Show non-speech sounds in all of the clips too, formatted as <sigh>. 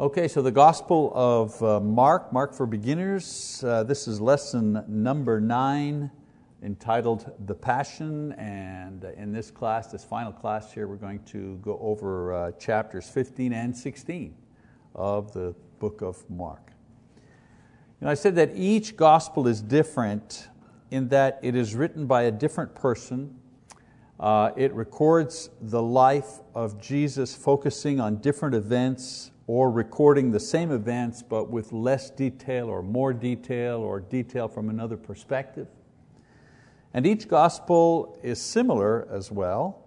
Okay, so the Gospel of uh, Mark, Mark for Beginners. Uh, this is lesson number nine, entitled The Passion. And in this class, this final class here, we're going to go over uh, chapters 15 and 16 of the book of Mark. You know, I said that each Gospel is different in that it is written by a different person. Uh, it records the life of Jesus, focusing on different events or recording the same events but with less detail or more detail or detail from another perspective. And each gospel is similar as well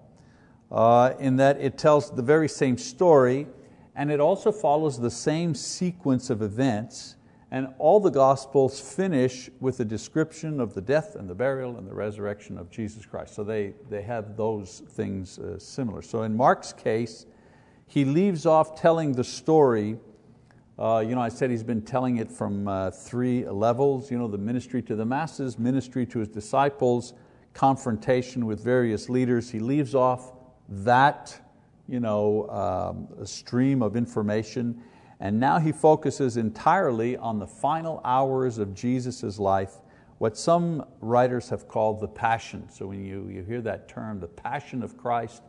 uh, in that it tells the very same story and it also follows the same sequence of events and all the Gospels finish with a description of the death and the burial and the resurrection of Jesus Christ. So they, they have those things uh, similar. So in Mark's case, he leaves off telling the story. Uh, you know, I said he's been telling it from uh, three levels, you know, the ministry to the masses, ministry to his disciples, confrontation with various leaders. He leaves off that you know, um, stream of information and now he focuses entirely on the final hours of Jesus' life, what some writers have called the passion. So when you, you hear that term, the passion of Christ,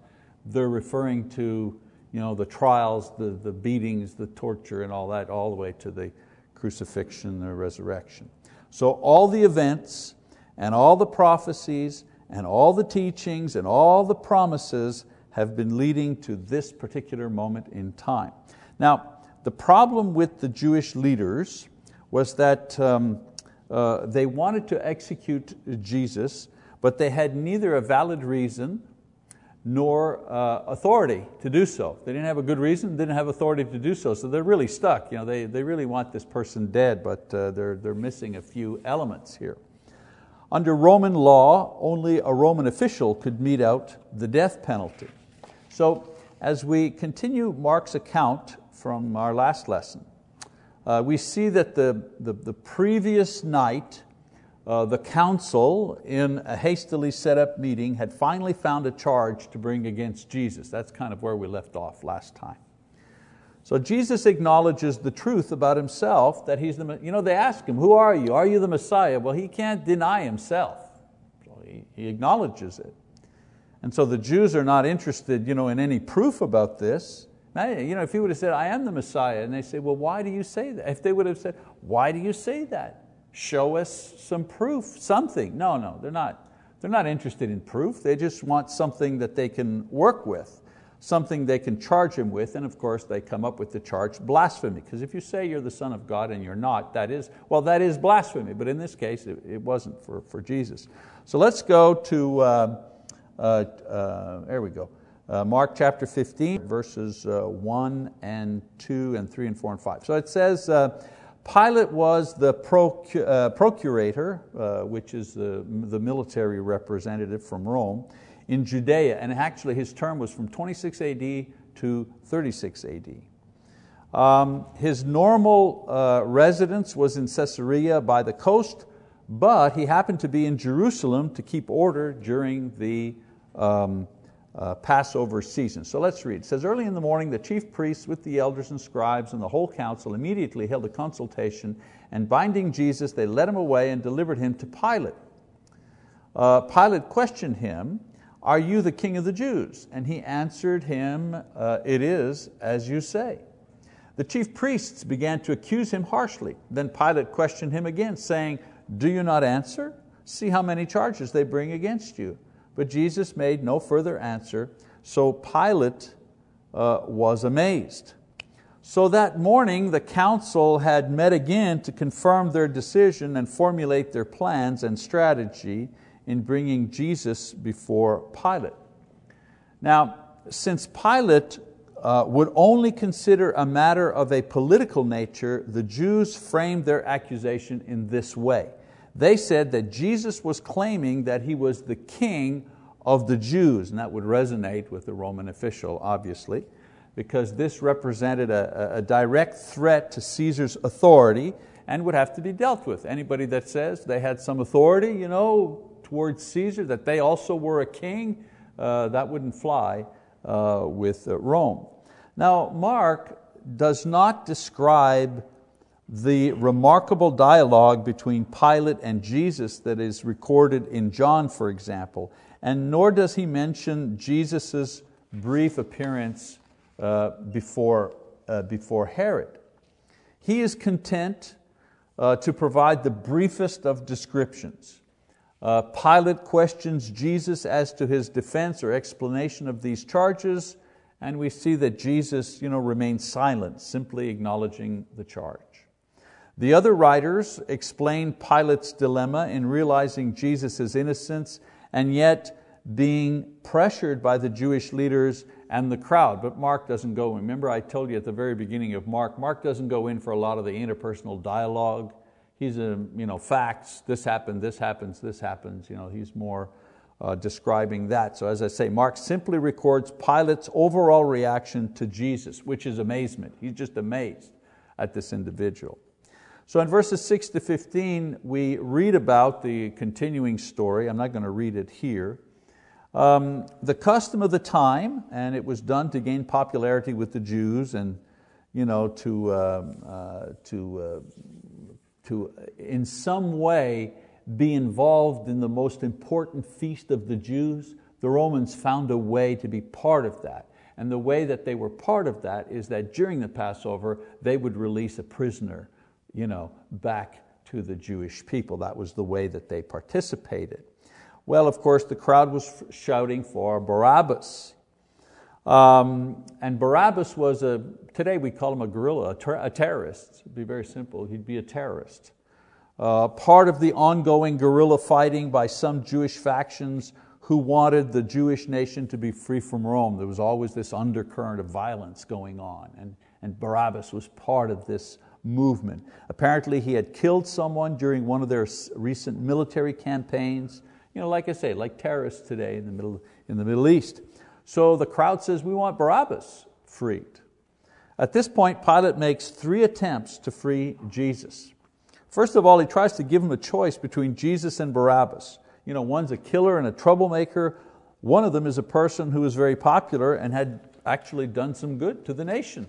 they're referring to you know, the trials, the, the beatings, the torture, and all that, all the way to the crucifixion, the resurrection. So all the events and all the prophecies and all the teachings and all the promises have been leading to this particular moment in time. Now, the problem with the Jewish leaders was that um, uh, they wanted to execute Jesus, but they had neither a valid reason nor uh, authority to do so. They didn't have a good reason, didn't have authority to do so, so they're really stuck. You know, they, they really want this person dead, but uh, they're, they're missing a few elements here. Under Roman law, only a Roman official could mete out the death penalty. So as we continue Mark's account from our last lesson. Uh, we see that the, the, the previous night, uh, the council, in a hastily set up meeting, had finally found a charge to bring against Jesus. That's kind of where we left off last time. So Jesus acknowledges the truth about himself that he's the, you know, they ask him, who are you? Are you the Messiah? Well, he can't deny himself. So he, he acknowledges it. And so the Jews are not interested you know, in any proof about this. You know, if he would have said, I am the Messiah, and they say, well, why do you say that? If they would have said, why do you say that? Show us some proof, something. No, no, they're not. They're not interested in proof. They just want something that they can work with, something they can charge him with, and of course they come up with the charge blasphemy. Because if you say you're the Son of God and you're not, that is, well, that is blasphemy. But in this case, it, it wasn't for, for Jesus. So let's go to, uh, uh, uh, there we go. Uh, Mark chapter 15, verses uh, 1 and 2 and 3 and 4 and 5. So it says, uh, Pilate was the procu uh, procurator, uh, which is the, the military representative from Rome, in Judea, and actually his term was from 26 AD to 36 AD. Um, his normal uh, residence was in Caesarea by the coast, but he happened to be in Jerusalem to keep order during the um, uh, Passover season. So let's read. It says, Early in the morning, the chief priests with the elders and scribes and the whole council immediately held a consultation, and binding Jesus, they led him away and delivered him to Pilate. Uh, Pilate questioned him, Are you the king of the Jews? And he answered him, uh, It is as you say. The chief priests began to accuse him harshly. Then Pilate questioned him again, saying, Do you not answer? See how many charges they bring against you. But Jesus made no further answer, so Pilate uh, was amazed. So that morning the council had met again to confirm their decision and formulate their plans and strategy in bringing Jesus before Pilate. Now, since Pilate uh, would only consider a matter of a political nature, the Jews framed their accusation in this way. They said that Jesus was claiming that He was the king of the Jews, and that would resonate with the Roman official, obviously, because this represented a, a direct threat to Caesar's authority and would have to be dealt with. Anybody that says they had some authority you know, towards Caesar, that they also were a king, uh, that wouldn't fly uh, with uh, Rome. Now, Mark does not describe the remarkable dialogue between Pilate and Jesus that is recorded in John, for example, and nor does he mention Jesus' brief appearance uh, before, uh, before Herod. He is content uh, to provide the briefest of descriptions. Uh, Pilate questions Jesus as to his defense or explanation of these charges, and we see that Jesus you know, remains silent, simply acknowledging the charge. The other writers explain Pilate's dilemma in realizing Jesus' innocence and yet being pressured by the Jewish leaders and the crowd. But Mark doesn't go, remember I told you at the very beginning of Mark, Mark doesn't go in for a lot of the interpersonal dialogue. He's a, you know, facts, this happened, this happens, this happens. You know, he's more uh, describing that. So as I say, Mark simply records Pilate's overall reaction to Jesus, which is amazement. He's just amazed at this individual. So in verses 6 to 15, we read about the continuing story. I'm not going to read it here. Um, the custom of the time, and it was done to gain popularity with the Jews and you know, to, uh, uh, to, uh, to in some way be involved in the most important feast of the Jews, the Romans found a way to be part of that. And the way that they were part of that is that during the Passover, they would release a prisoner you know, back to the Jewish people. That was the way that they participated. Well, of course, the crowd was shouting for Barabbas. Um, and Barabbas was a, today we call him a guerrilla, a, ter- a terrorist. It'd be very simple, he'd be a terrorist. Uh, part of the ongoing guerrilla fighting by some Jewish factions who wanted the Jewish nation to be free from Rome. There was always this undercurrent of violence going on, and, and Barabbas was part of this movement. Apparently he had killed someone during one of their recent military campaigns, you know, like I say, like terrorists today in the Middle, in the Middle East. So the crowd says, we want Barabbas freed. At this point, Pilate makes three attempts to free Jesus. First of all, he tries to give him a choice between Jesus and Barabbas. You know, one's a killer and a troublemaker. One of them is a person who is very popular and had actually done some good to the nation.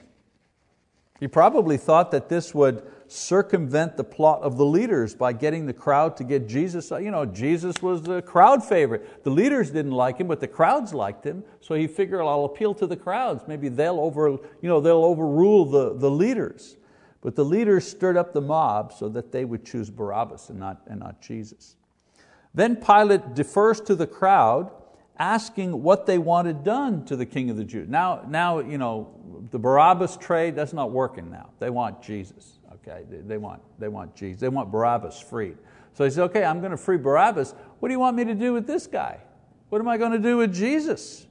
He probably thought that this would circumvent the plot of the leaders by getting the crowd to get Jesus. You know, Jesus was the crowd favorite. The leaders didn't like him, but the crowds liked him. So he figured, I'll appeal to the crowds. Maybe they'll, over, you know, they'll overrule the, the leaders. But the leaders stirred up the mob so that they would choose Barabbas and not, and not Jesus. Then Pilate defers to the crowd asking what they wanted done to the king of the Jews. Now, now you know, the Barabbas trade, that's not working now. They want Jesus. Okay? They, want, they want Jesus. They want Barabbas freed. So he said, okay, I'm going to free Barabbas. What do you want me to do with this guy? What am I going to do with Jesus?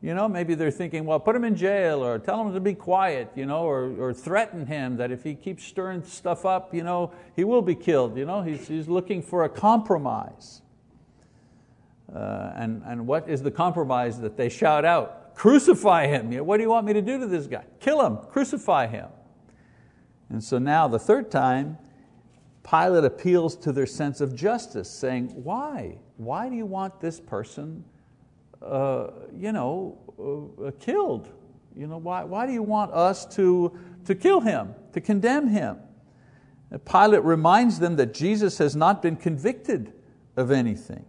You know, maybe they're thinking, well, put him in jail or tell him to be quiet, you know, or, or threaten him that if he keeps stirring stuff up, you know, he will be killed. You know? He's, he's looking for a compromise. Uh, and, and what is the compromise that they shout out? Crucify him. What do you want me to do to this guy? Kill him, crucify him. And so now, the third time, Pilate appeals to their sense of justice, saying, Why? Why do you want this person uh, you know, uh, killed? You know, why, why do you want us to, to kill him, to condemn him? And Pilate reminds them that Jesus has not been convicted of anything.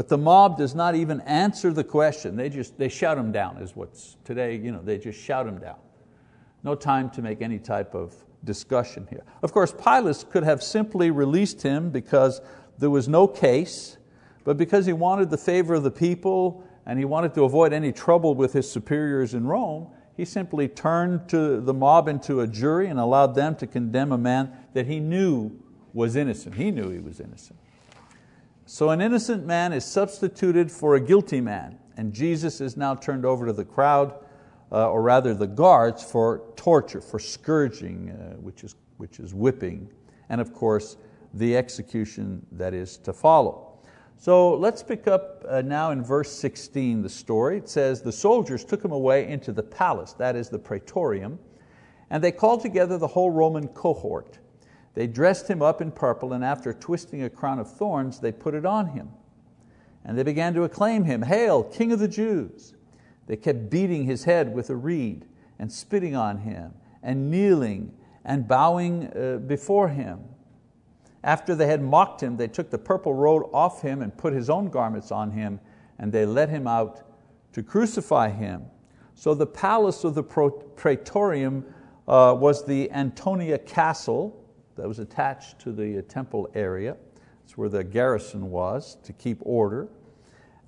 But the mob does not even answer the question. They just they shout him down, is what's today, you know, they just shout him down. No time to make any type of discussion here. Of course, Pilate could have simply released him because there was no case, but because he wanted the favor of the people and he wanted to avoid any trouble with his superiors in Rome, he simply turned to the mob into a jury and allowed them to condemn a man that he knew was innocent. He knew he was innocent. So an innocent man is substituted for a guilty man, and Jesus is now turned over to the crowd, uh, or rather the guards, for torture, for scourging, uh, which, is, which is whipping, and of course the execution that is to follow. So let's pick up uh, now in verse 16 the story. It says, The soldiers took him away into the palace, that is the praetorium, and they called together the whole Roman cohort. They dressed him up in purple, and after twisting a crown of thorns, they put it on him. And they began to acclaim him, Hail, King of the Jews! They kept beating his head with a reed and spitting on him and kneeling and bowing uh, before him. After they had mocked him, they took the purple robe off him and put his own garments on him, and they led him out to crucify him. So the palace of the praetorium uh, was the Antonia Castle that was attached to the temple area. It's where the garrison was to keep order.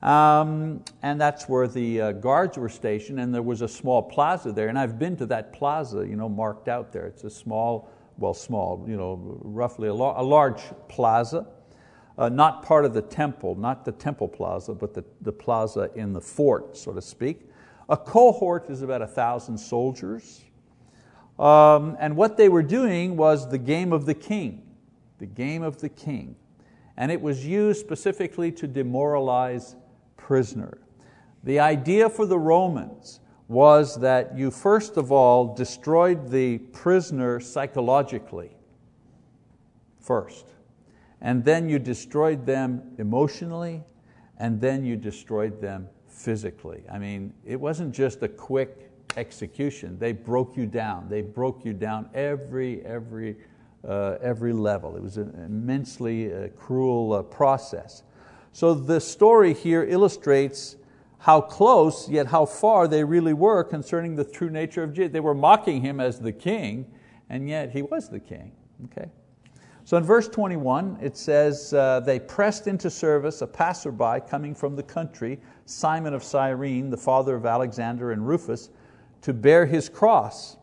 Um, and that's where the uh, guards were stationed, and there was a small plaza there. And I've been to that plaza, you know, marked out there. It's a small, well, small, you know, roughly a, a large plaza, uh, not part of the temple, not the temple plaza, but the, the plaza in the fort, so to speak. A cohort is about a thousand soldiers. Um, and what they were doing was the game of the king, the game of the king. And it was used specifically to demoralize prisoner. The idea for the Romans was that you first of all destroyed the prisoner psychologically, first. And then you destroyed them emotionally, and then you destroyed them physically. I mean, it wasn't just a quick execution. They broke you down. They broke you down every, every, uh, every level. It was an immensely uh, cruel uh, process. So the story here illustrates how close, yet how far they really were concerning the true nature of Jesus. They were mocking him as the king, and yet he was the king. Okay? So in verse 21, it says, uh, They pressed into service a passerby coming from the country, Simon of Cyrene, the father of Alexander and Rufus, to bear his cross.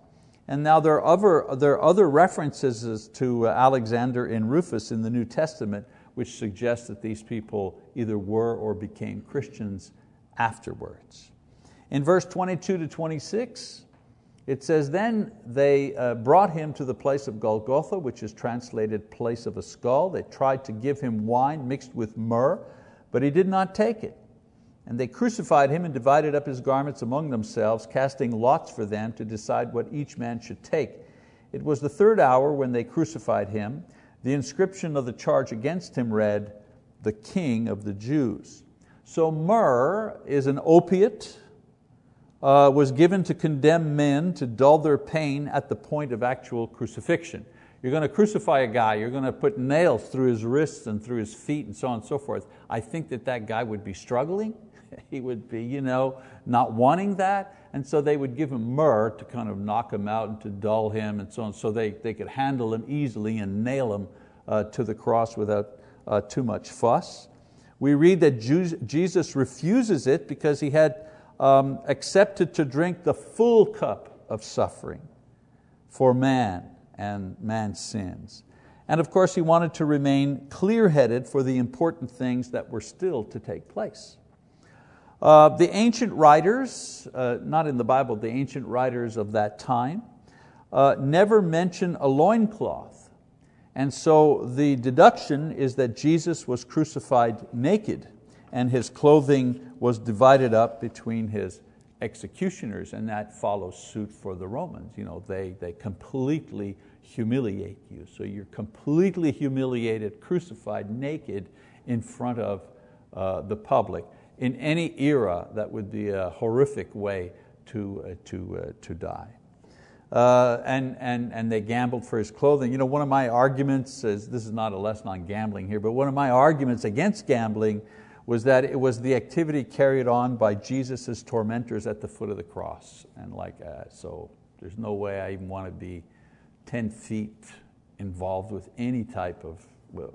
And now there are other, there are other references to Alexander and Rufus in the New Testament, which suggests that these people either were or became Christians afterwards. In verse 22 to 26, it says, Then they uh, brought him to the place of Golgotha, which is translated place of a skull. They tried to give him wine mixed with myrrh, but he did not take it. And they crucified him and divided up his garments among themselves, casting lots for them to decide what each man should take. It was the third hour when they crucified him. The inscription of the charge against him read, the king of the Jews. So myrrh is an opiate, uh, was given to condemn men to dull their pain at the point of actual crucifixion. You're going to crucify a guy, you're going to put nails through his wrists and through his feet and so on and so forth. I think that that guy would be struggling. <laughs> he would be you know, not wanting that. And so they would give him myrrh to kind of knock him out and to dull him and so on, so they, they could handle him easily and nail him uh, to the cross without uh, too much fuss. We read that Jesus refuses it because he had um, accepted to drink the full cup of suffering for man and man's sins. And of course, he wanted to remain clear headed for the important things that were still to take place. Uh, the ancient writers, uh, not in the Bible, the ancient writers of that time, uh, never mention a loincloth. And so the deduction is that Jesus was crucified naked and his clothing was divided up between his executioners, and that follows suit for the Romans. You know, they, they completely humiliate you. So you're completely humiliated, crucified naked in front of uh, the public in any era, that would be a horrific way to, uh, to, uh, to die. Uh, and, and, and they gambled for his clothing. You know, one of my arguments, is, this is not a lesson on gambling here, but one of my arguments against gambling was that it was the activity carried on by Jesus' tormentors at the foot of the cross. And like, uh, so there's no way I even want to be 10 feet involved with any type of,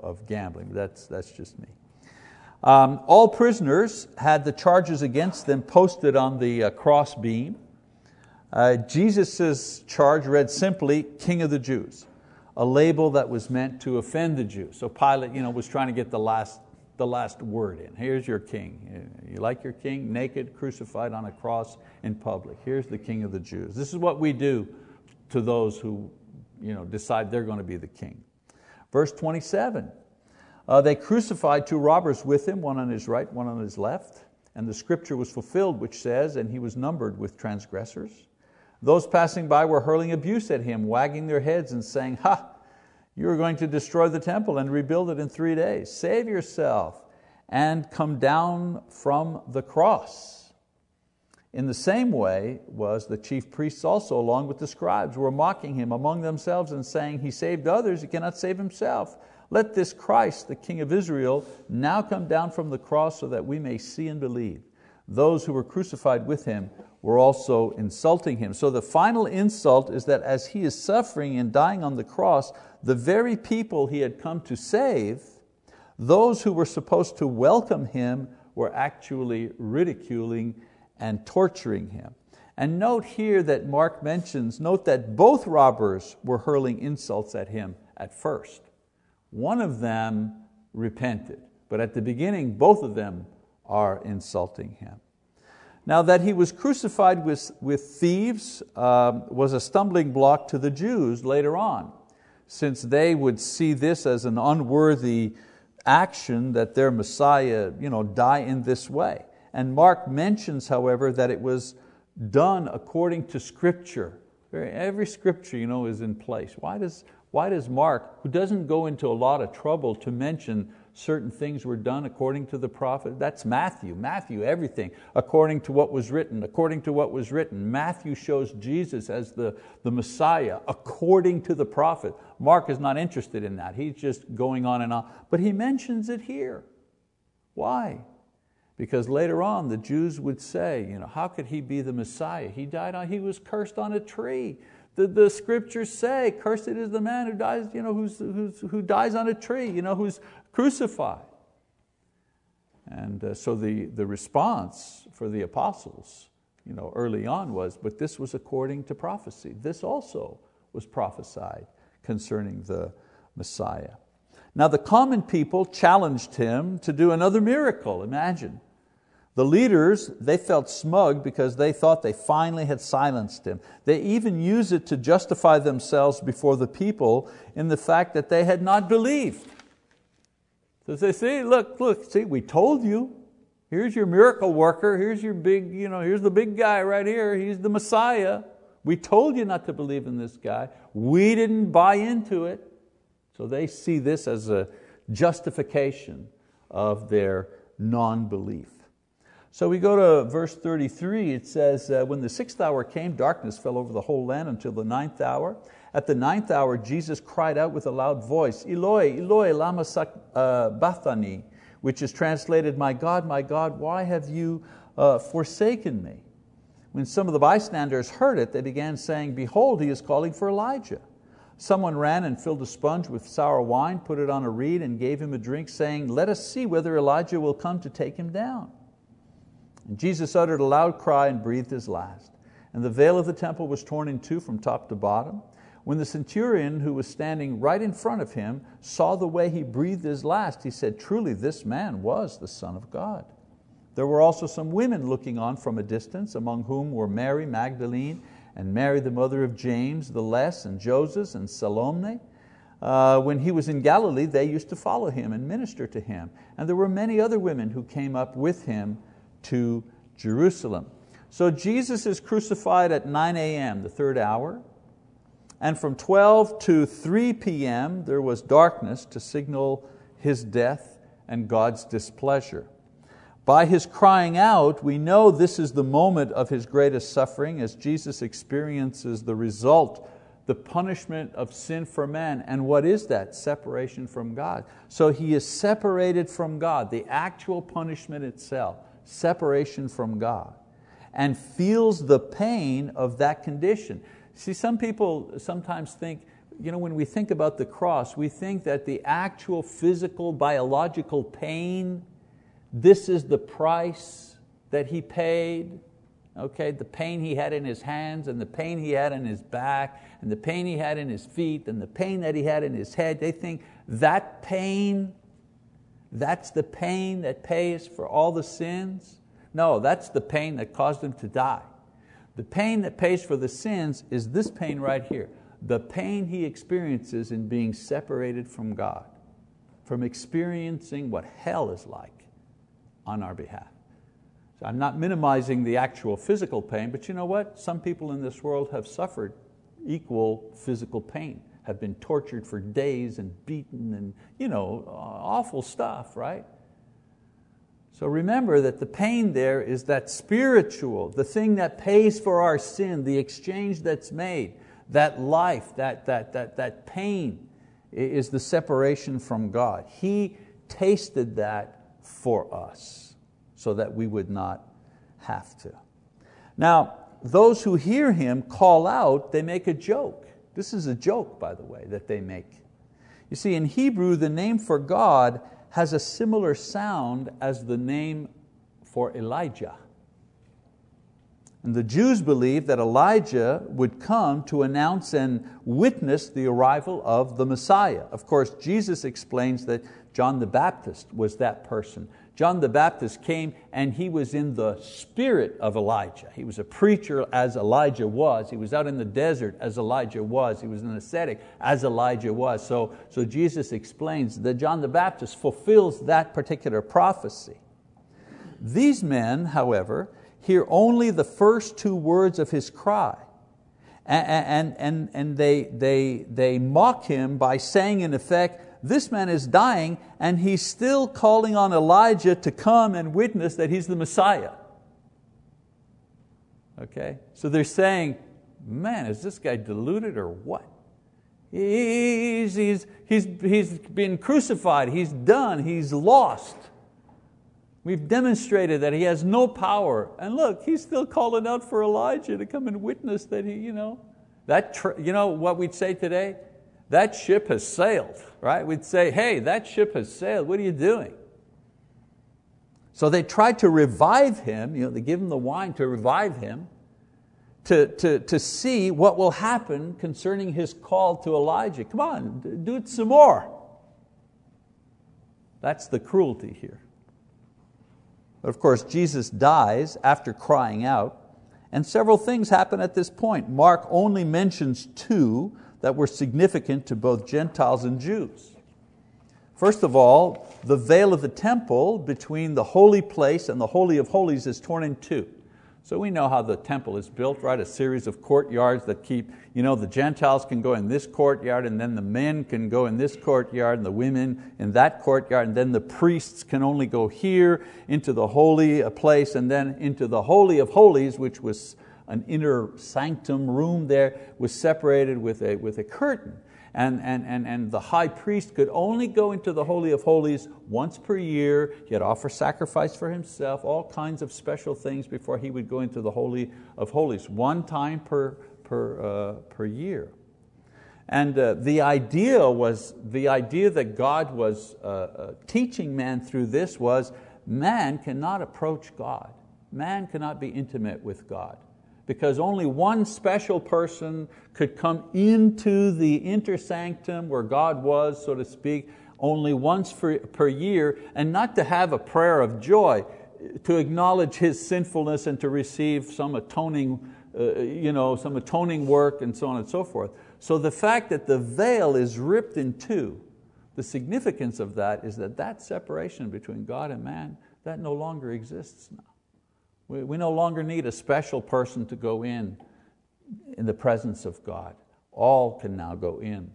of gambling. That's, that's just me. Um, all prisoners had the charges against them posted on the uh, cross beam. Uh, Jesus' charge read simply, King of the Jews, a label that was meant to offend the Jews. So Pilate you know, was trying to get the last, the last word in. Here's your king. You like your king? Naked, crucified on a cross in public. Here's the king of the Jews. This is what we do to those who you know, decide they're going to be the king. Verse 27, uh, they crucified two robbers with him, one on his right, one on his left. And the scripture was fulfilled, which says, And he was numbered with transgressors. Those passing by were hurling abuse at him, wagging their heads and saying, Ha, you are going to destroy the temple and rebuild it in three days. Save yourself and come down from the cross. In the same way was the chief priests also, along with the scribes, were mocking him among themselves and saying, He saved others, he cannot save himself. Let this Christ, the King of Israel, now come down from the cross so that we may see and believe. Those who were crucified with him were also insulting him. So the final insult is that as he is suffering and dying on the cross, the very people he had come to save, those who were supposed to welcome him were actually ridiculing and torturing him. And note here that Mark mentions, note that both robbers were hurling insults at him at first. One of them repented, but at the beginning, both of them are insulting him. Now, that he was crucified with, with thieves uh, was a stumbling block to the Jews later on, since they would see this as an unworthy action that their Messiah you know, die in this way. And Mark mentions, however, that it was done according to Scripture. Every Scripture you know, is in place. Why does, why does Mark, who doesn't go into a lot of trouble to mention certain things were done according to the prophet. That's Matthew. Matthew, everything according to what was written, according to what was written. Matthew shows Jesus as the, the Messiah according to the prophet. Mark is not interested in that. He's just going on and on. But he mentions it here. Why? Because later on the Jews would say, you know, how could he be the Messiah? He died on, he was cursed on a tree. The, the scriptures say, cursed is the man who dies, you know, who's, who's, who dies on a tree, you know, who's crucified. And uh, so the, the response for the apostles you know, early on was, but this was according to prophecy. This also was prophesied concerning the Messiah. Now the common people challenged him to do another miracle, imagine. The leaders, they felt smug because they thought they finally had silenced him. They even used it to justify themselves before the people in the fact that they had not believed. So they say, look, look, see, we told you. Here's your miracle worker, here's your big, you know, here's the big guy right here, he's the Messiah. We told you not to believe in this guy. We didn't buy into it. So they see this as a justification of their non-belief. So we go to verse 33, it says, uh, when the sixth hour came, darkness fell over the whole land until the ninth hour. At the ninth hour, Jesus cried out with a loud voice, Eloi, Eloi, lama sabachthani, uh, which is translated, my God, my God, why have you uh, forsaken me? When some of the bystanders heard it, they began saying, behold, he is calling for Elijah. Someone ran and filled a sponge with sour wine, put it on a reed and gave him a drink, saying, let us see whether Elijah will come to take him down. And Jesus uttered a loud cry and breathed his last. And the veil of the temple was torn in two from top to bottom. When the centurion who was standing right in front of him saw the way he breathed his last, he said, truly this man was the Son of God. There were also some women looking on from a distance, among whom were Mary Magdalene and Mary the mother of James the Less and Joseph and Salome. Uh, when he was in Galilee, they used to follow him and minister to him. And there were many other women who came up with him to Jerusalem. So Jesus is crucified at 9 a.m., the third hour. And from 12 to 3 p.m., there was darkness to signal His death and God's displeasure. By His crying out, we know this is the moment of His greatest suffering as Jesus experiences the result, the punishment of sin for man. And what is that? Separation from God. So He is separated from God, the actual punishment itself, separation from God, and feels the pain of that condition. See, some people sometimes think, you know, when we think about the cross, we think that the actual physical, biological pain, this is the price that He paid. Okay, the pain he had in his hands and the pain he had in his back and the pain he had in his feet and the pain that he had in his head, they think that pain, that's the pain that pays for all the sins. No, that's the pain that caused him to die. The pain that pays for the sins is this pain right here. The pain he experiences in being separated from God, from experiencing what hell is like on our behalf. So I'm not minimizing the actual physical pain, but you know what? Some people in this world have suffered equal physical pain, have been tortured for days and beaten and you know, awful stuff, right? So remember that the pain there is that spiritual, the thing that pays for our sin, the exchange that's made, that life, that, that, that, that pain is the separation from God. He tasted that for us so that we would not have to. Now, those who hear Him call out, they make a joke. This is a joke, by the way, that they make. You see, in Hebrew, the name for God has a similar sound as the name for Elijah. And the Jews believed that Elijah would come to announce and witness the arrival of the Messiah. Of course, Jesus explains that John the Baptist was that person. John the Baptist came and he was in the spirit of Elijah. He was a preacher as Elijah was. He was out in the desert as Elijah was. He was an ascetic as Elijah was. So, so Jesus explains that John the Baptist fulfills that particular prophecy. These men, however, hear only the first two words of his cry. And, and, and they, they, they mock him by saying, in effect, this man is dying and he's still calling on Elijah to come and witness that he's the Messiah. Okay? So they're saying, man, is this guy deluded or what? He's, he's, he's, he's been crucified, he's done, he's lost. We've demonstrated that he has no power. And look, he's still calling out for Elijah to come and witness that he, you know, that, you know what we'd say today? That ship has sailed right? We'd say, hey, that ship has sailed, what are you doing? So they tried to revive him, you know, they give him the wine to revive him, to, to, to see what will happen concerning his call to Elijah. Come on, do it some more. That's the cruelty here. But of course, Jesus dies after crying out, and several things happen at this point. Mark only mentions two, that were significant to both Gentiles and Jews. First of all, the veil of the temple between the holy place and the Holy of Holies is torn in two. So we know how the temple is built, right? A series of courtyards that keep, you know, the Gentiles can go in this courtyard and then the men can go in this courtyard and the women in that courtyard and then the priests can only go here into the holy uh, place and then into the Holy of Holies, which was an inner sanctum room there was separated with a, with a curtain. And, and, and, and the high priest could only go into the Holy of Holies once per year. He had offer sacrifice for himself, all kinds of special things before he would go into the Holy of Holies, one time per, per, uh, per year. And uh, the idea was, the idea that God was uh, uh teaching man through this was man cannot approach God. Man cannot be intimate with God because only one special person could come into the inter sanctum where God was, so to speak, only once for, per year, and not to have a prayer of joy, to acknowledge his sinfulness and to receive some atoning, uh, you know, some atoning work and so on and so forth. So the fact that the veil is ripped in two, the significance of that is that that separation between God and man, that no longer exists now. We, we no longer need a special person to go in in the presence of God. All can now go in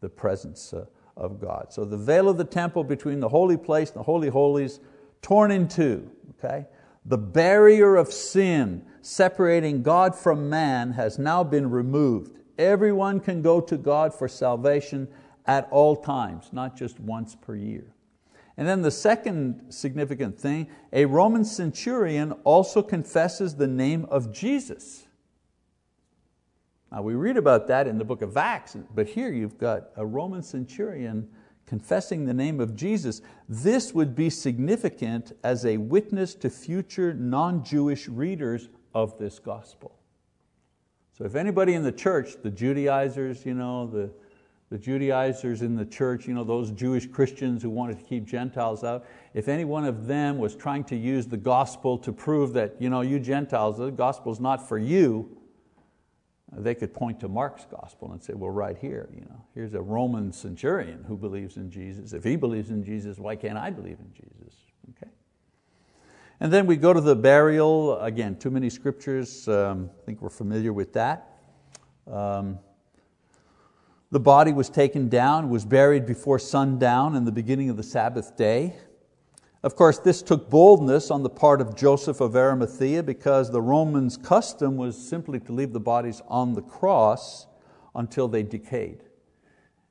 the presence uh, of God. So the veil of the temple between the holy place and the holy holies torn in two. Okay? The barrier of sin separating God from man has now been removed. Everyone can go to God for salvation at all times, not just once per year. And then the second significant thing, a Roman centurion also confesses the name of Jesus. Now we read about that in the book of Acts, but here you've got a Roman centurion confessing the name of Jesus. This would be significant as a witness to future non-Jewish readers of this gospel. So if anybody in the church, the Judaizers, you know, the, the Judaizers in the church, you know, those Jewish Christians who wanted to keep Gentiles out, if any one of them was trying to use the gospel to prove that you, know, you Gentiles, the gospel's not for you, they could point to Mark's gospel and say, well, right here, you know, here's a Roman centurion who believes in Jesus. If he believes in Jesus, why can't I believe in Jesus? Okay. And then we go to the burial. Again, too many scriptures. Um, I think we're familiar with that. Um, the body was taken down, was buried before sundown in the beginning of the Sabbath day. Of course, this took boldness on the part of Joseph of Arimathea because the Romans' custom was simply to leave the bodies on the cross until they decayed.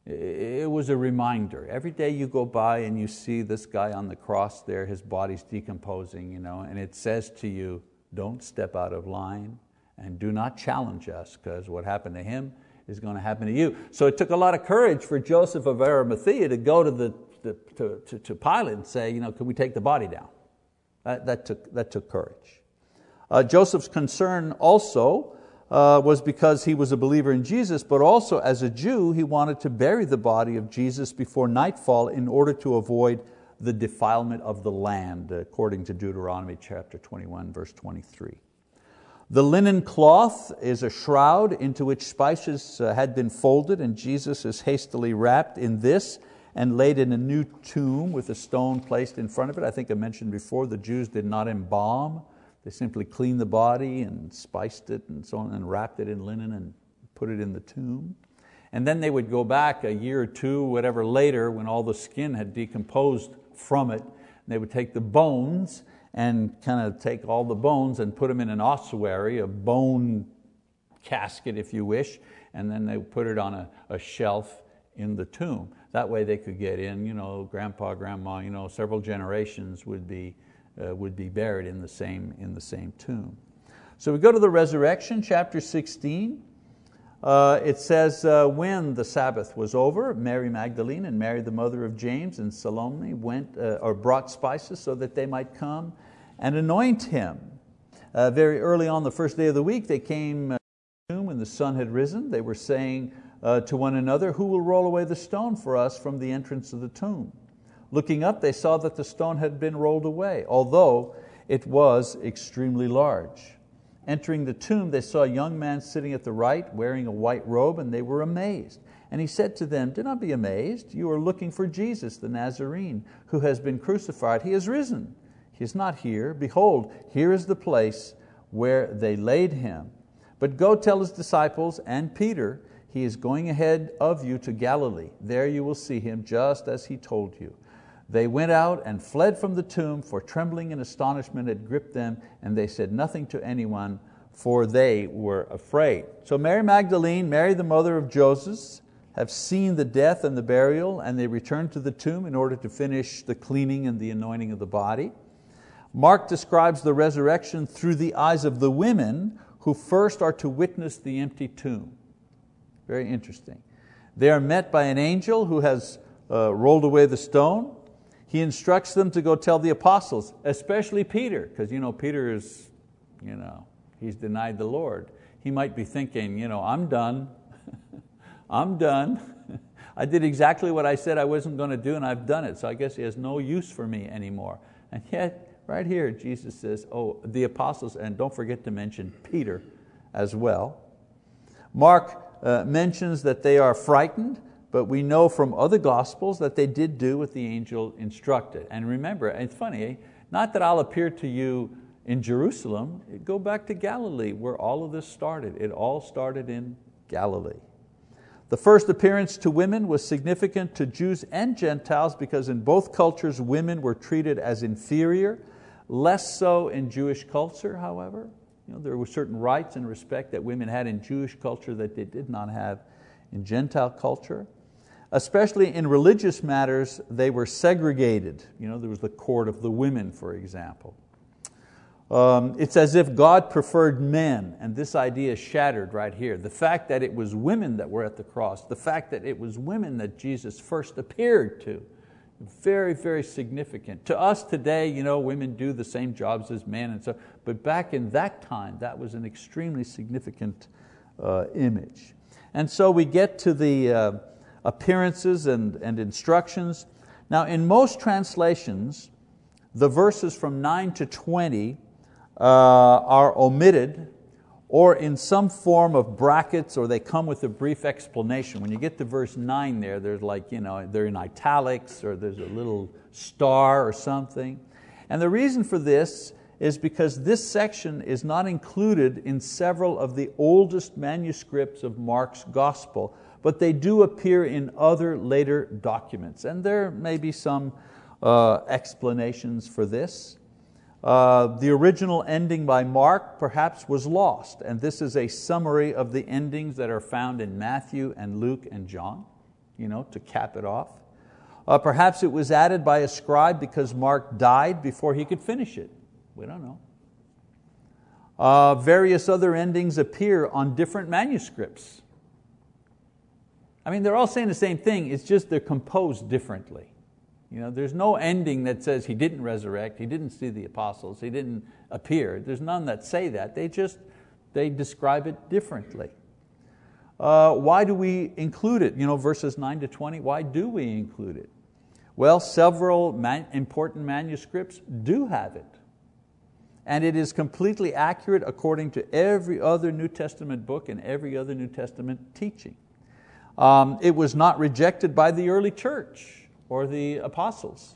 It was a reminder. Every day you go by and you see this guy on the cross there, his body's decomposing, you know, and it says to you, don't step out of line and do not challenge us because what happened to him is going to happen to you. So it took a lot of courage for Joseph of Arimathea to go to the to, to, to, to Pilate and say, you know, can we take the body down? That, that, took, that took courage. Uh, Joseph's concern also uh, was because he was a believer in Jesus, but also as a Jew, he wanted to bury the body of Jesus before nightfall in order to avoid the defilement of the land, according to Deuteronomy chapter 21, verse 23. The linen cloth is a shroud into which spices uh, had been folded, and Jesus is hastily wrapped in this and laid in a new tomb with a stone placed in front of it. I think I mentioned before the Jews did not embalm, they simply cleaned the body and spiced it and so on and wrapped it in linen and put it in the tomb. And then they would go back a year or two, whatever later, when all the skin had decomposed from it, they would take the bones and kind of take all the bones and put them in an ossuary, a bone casket, if you wish, and then they put it on a, a shelf in the tomb. That way they could get in, you know, grandpa, grandma, you know, several generations would be, uh, would be buried in the, same, in the same tomb. So we go to the resurrection, chapter 16. Uh, it says, uh, when the Sabbath was over, Mary Magdalene and Mary, the mother of James, and Salome went uh, or brought spices so that they might come and anoint him. Uh, very early on the first day of the week, they came uh, to the tomb when the sun had risen. They were saying, uh, to one another, Who will roll away the stone for us from the entrance of the tomb? Looking up, they saw that the stone had been rolled away, although it was extremely large. Entering the tomb, they saw a young man sitting at the right, wearing a white robe, and they were amazed. And he said to them, Do not be amazed. You are looking for Jesus, the Nazarene, who has been crucified. He has risen. He is not here. Behold, here is the place where they laid him. But go tell his disciples and Peter he is going ahead of you to Galilee. There you will see Him just as He told you. They went out and fled from the tomb, for trembling and astonishment had gripped them, and they said nothing to anyone, for they were afraid. So Mary Magdalene, Mary the mother of Joseph, have seen the death and the burial, and they return to the tomb in order to finish the cleaning and the anointing of the body. Mark describes the resurrection through the eyes of the women who first are to witness the empty tomb. Very interesting. They are met by an angel who has uh, rolled away the stone. He instructs them to go tell the apostles, especially Peter, because you know, Peter is, you know, he's denied the Lord. He might be thinking, you know, I'm done. <laughs> I'm done. <laughs> I did exactly what I said I wasn't going to do and I've done it, so I guess he has no use for me anymore. And yet, right here, Jesus says, oh, the apostles, and don't forget to mention Peter as well. Mark uh, mentions that they are frightened, but we know from other gospels that they did do what the angel instructed. And remember, it's funny, eh? not that I'll appear to you in Jerusalem, go back to Galilee where all of this started. It all started in Galilee. The first appearance to women was significant to Jews and Gentiles because in both cultures women were treated as inferior, less so in Jewish culture, however. You know, there were certain rights and respect that women had in Jewish culture that they did not have in Gentile culture. Especially in religious matters, they were segregated. You know, there was the court of the women, for example. Um, it's as if God preferred men, and this idea is shattered right here. The fact that it was women that were at the cross, the fact that it was women that Jesus first appeared to, very, very significant. To us today, you know, women do the same jobs as men, and so, but back in that time, that was an extremely significant uh, image. And so we get to the uh, appearances and, and instructions. Now, in most translations, the verses from 9 to 20 uh, are omitted or in some form of brackets, or they come with a brief explanation. When you get to verse 9 there, there's like, you know, they're in italics, or there's a little star or something. And the reason for this is because this section is not included in several of the oldest manuscripts of Mark's gospel, but they do appear in other later documents. And there may be some uh, explanations for this. Uh, the original ending by Mark perhaps was lost, and this is a summary of the endings that are found in Matthew and Luke and John, you know, to cap it off. Uh, perhaps it was added by a scribe because Mark died before he could finish it. We don't know. Uh, various other endings appear on different manuscripts. I mean, they're all saying the same thing, it's just they're composed differently. You know, there's no ending that says he didn't resurrect, he didn't see the apostles, he didn't appear. There's none that say that. They just they describe it differently. Uh, why do we include it? You know, verses 9 to 20, why do we include it? Well, several man, important manuscripts do have it. And it is completely accurate according to every other New Testament book and every other New Testament teaching. Um, it was not rejected by the early church or the apostles.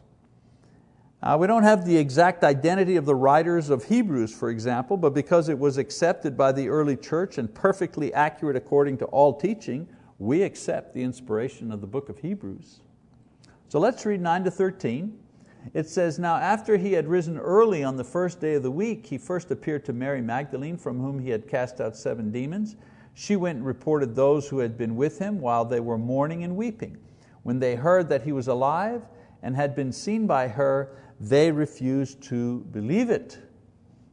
Uh, we don't have the exact identity of the writers of Hebrews, for example, but because it was accepted by the early church and perfectly accurate according to all teaching, we accept the inspiration of the book of Hebrews. So let's read 9 to 13. It says, Now after he had risen early on the first day of the week, he first appeared to Mary Magdalene, from whom he had cast out seven demons. She went and reported those who had been with him while they were mourning and weeping. When they heard that he was alive and had been seen by her, they refused to believe it.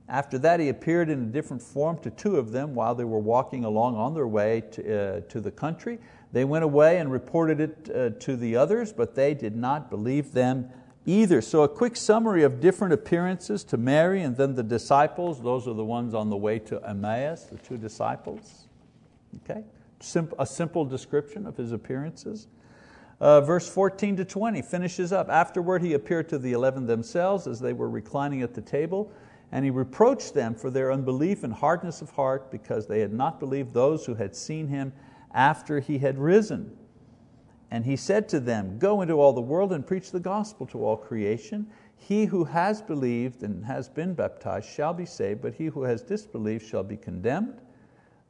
After that, he appeared in a different form to two of them while they were walking along on their way to, uh, to the country. They went away and reported it uh, to the others, but they did not believe them either. So, a quick summary of different appearances to Mary and then the disciples. Those are the ones on the way to Emmaus, the two disciples. Okay? a simple description of his appearances. Uh, verse 14 to 20 finishes up. Afterward, he appeared to the eleven themselves as they were reclining at the table, and he reproached them for their unbelief and hardness of heart because they had not believed those who had seen him after he had risen. And he said to them, Go into all the world and preach the gospel to all creation. He who has believed and has been baptized shall be saved, but he who has disbelieved shall be condemned.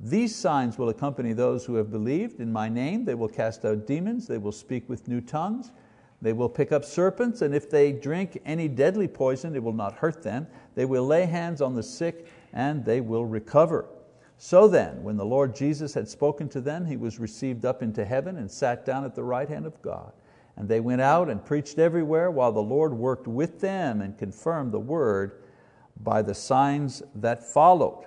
These signs will accompany those who have believed. In my name they will cast out demons, they will speak with new tongues, they will pick up serpents, and if they drink any deadly poison, it will not hurt them. They will lay hands on the sick and they will recover. So then, when the Lord Jesus had spoken to them, He was received up into heaven and sat down at the right hand of God. And they went out and preached everywhere while the Lord worked with them and confirmed the word by the signs that followed.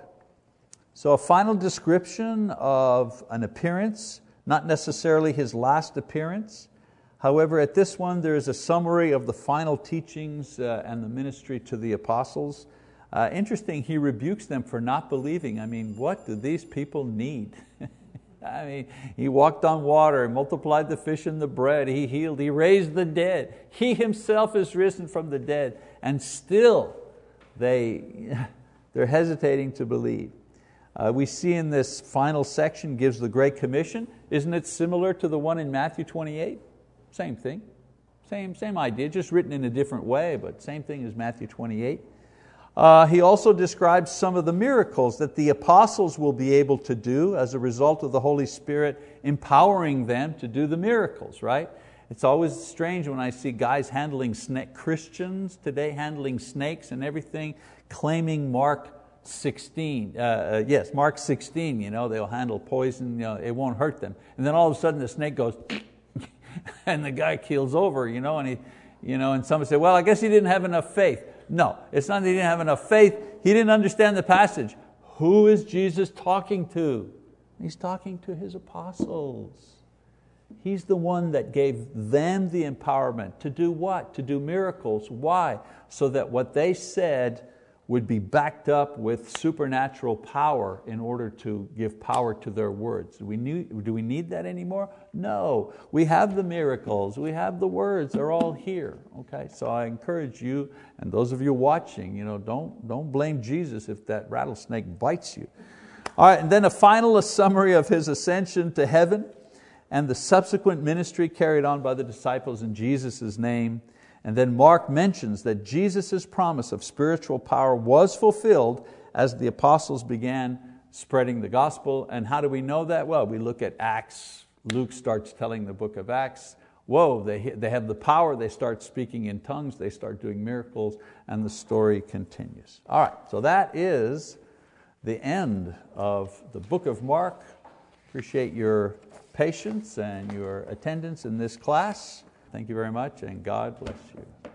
So a final description of an appearance, not necessarily his last appearance. However, at this one there is a summary of the final teachings uh, and the ministry to the apostles. Uh, interesting, he rebukes them for not believing. I mean, what do these people need? <laughs> I mean, he walked on water, multiplied the fish and the bread, he healed, he raised the dead. He himself is risen from the dead, and still they, <laughs> they're hesitating to believe. Uh, we see in this final section gives the Great Commission. Isn't it similar to the one in Matthew 28? Same thing, same, same idea, just written in a different way, but same thing as Matthew 28. Uh, he also describes some of the miracles that the apostles will be able to do as a result of the Holy Spirit empowering them to do the miracles, right? It's always strange when I see guys handling snake, Christians today handling snakes and everything, claiming Mark 16, uh, uh, yes, Mark 16, you know, they'll handle poison, you know, it won't hurt them. And then all of a sudden the snake goes, <laughs> and the guy keels over, you know, and, he, you know, and somebody say, well, I guess he didn't have enough faith. No, it's not that he didn't have enough faith, he didn't understand the passage. Who is Jesus talking to? He's talking to His apostles. He's the one that gave them the empowerment to do what? To do miracles. Why? So that what they said would be backed up with supernatural power in order to give power to their words. Do we, need, do we need that anymore? No. We have the miracles, we have the words, they're all here. Okay? So I encourage you, and those of you watching, you know, don't, don't blame Jesus if that rattlesnake bites you. All right, and then a final summary of His ascension to heaven and the subsequent ministry carried on by the disciples in Jesus' name. And then Mark mentions that Jesus' promise of spiritual power was fulfilled as the apostles began spreading the gospel. And how do we know that? Well, we look at Acts. Luke starts telling the book of Acts whoa, they, they have the power, they start speaking in tongues, they start doing miracles, and the story continues. All right, so that is the end of the book of Mark. Appreciate your patience and your attendance in this class. Thank you very much, and God bless you.